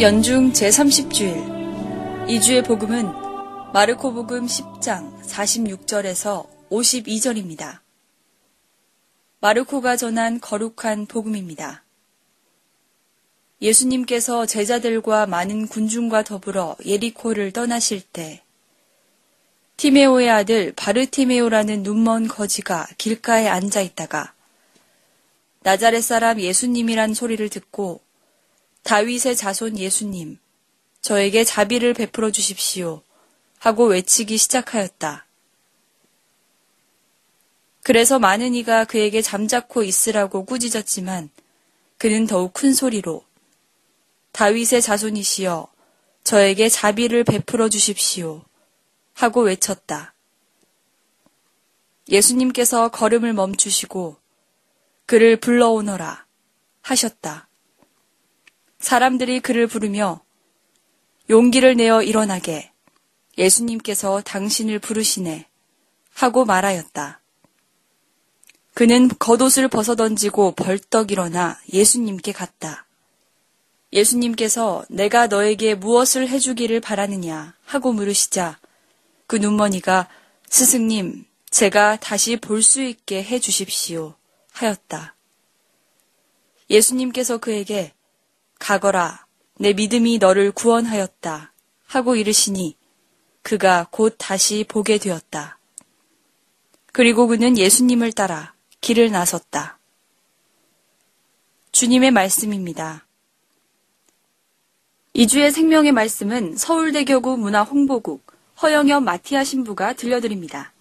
연중 제30주일 2주의 복음은 마르코 복음 10장 46절에서 52절입니다. 마르코가 전한 거룩한 복음입니다. 예수님께서 제자들과 많은 군중과 더불어 예리코를 떠나실 때 티메오의 아들 바르티메오라는 눈먼 거지가 길가에 앉아 있다가 나자렛 사람 예수님이란 소리를 듣고 다윗의 자손 예수님, 저에게 자비를 베풀어 주십시오. 하고 외치기 시작하였다. 그래서 많은 이가 그에게 잠자코 있으라고 꾸짖었지만 그는 더욱 큰 소리로 다윗의 자손이시여 저에게 자비를 베풀어 주십시오. 하고 외쳤다. 예수님께서 걸음을 멈추시고 그를 불러오너라 하셨다. 사람들이 그를 부르며 용기를 내어 일어나게 예수님께서 당신을 부르시네 하고 말하였다. 그는 겉옷을 벗어던지고 벌떡 일어나 예수님께 갔다. 예수님께서 내가 너에게 무엇을 해주기를 바라느냐 하고 물으시자 그 눈머니가 스승님, 제가 다시 볼 수 있게 해 주십시오 하였다. 예수님께서 그에게 가거라. 내 믿음이 너를 구원하였다. 하고 이르시니 그가 곧 다시 보게 되었다. 그리고 그는 예수님을 따라 길을 나섰다. 주님의 말씀입니다. 이주의 생명의 말씀은 서울대교구 문화홍보국 허영엽 마티아 신부가 들려드립니다.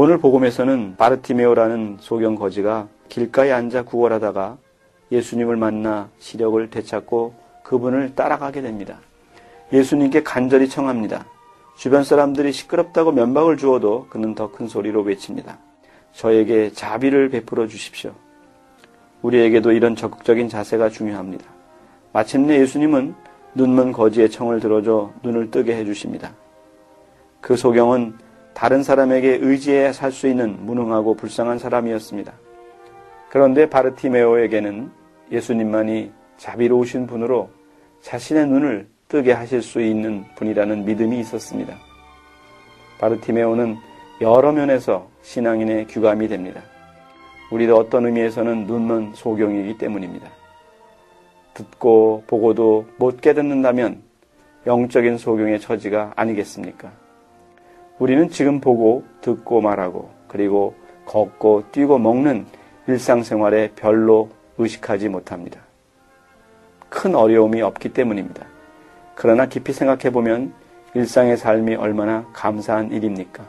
오늘 복음에서는 바르티메오라는 소경 거지가 길가에 앉아 구걸하다가 예수님을 만나 시력을 되찾고 그분을 따라가게 됩니다. 예수님께 간절히 청합니다. 주변 사람들이 시끄럽다고 면박을 주어도 그는 더 큰 소리로 외칩니다. 저에게 자비를 베풀어 주십시오. 우리에게도 이런 적극적인 자세가 중요합니다. 마침내 예수님은 눈먼 거지의 청을 들어줘 눈을 뜨게 해주십니다. 그 소경은 다른 사람에게 의지해 살 수 있는 무능하고 불쌍한 사람이었습니다. 그런데 바르티메오에게는 예수님만이 자비로우신 분으로 자신의 눈을 뜨게 하실 수 있는 분이라는 믿음이 있었습니다. 바르티메오는 여러 면에서 신앙인의 규감이 됩니다. 우리도 어떤 의미에서는 눈먼 소경이기 때문입니다. 듣고 보고도 못 깨닫는다면 영적인 소경의 처지가 아니겠습니까? 우리는 지금 보고 듣고 말하고 그리고 걷고 뛰고 먹는 일상생활에 별로 의식하지 못합니다. 큰 어려움이 없기 때문입니다. 그러나 깊이 생각해 보면 일상의 삶이 얼마나 감사한 일입니까?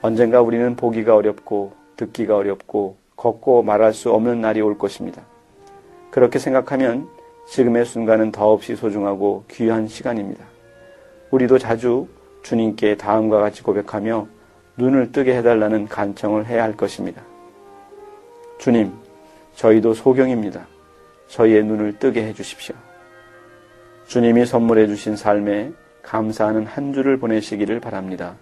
언젠가 우리는 보기가 어렵고 듣기가 어렵고 걷고 말할 수 없는 날이 올 것입니다. 그렇게 생각하면 지금의 순간은 더없이 소중하고 귀한 시간입니다. 우리도 자주 주님께 다음과 같이 고백하며 눈을 뜨게 해달라는 간청을 해야 할 것입니다. 주님, 저희도 소경입니다. 저희의 눈을 뜨게 해주십시오. 주님이 선물해 주신 삶에 감사하는 한 주를 보내시기를 바랍니다.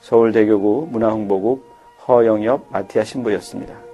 서울대교구 문화홍보국 허영엽 마티아 신부였습니다.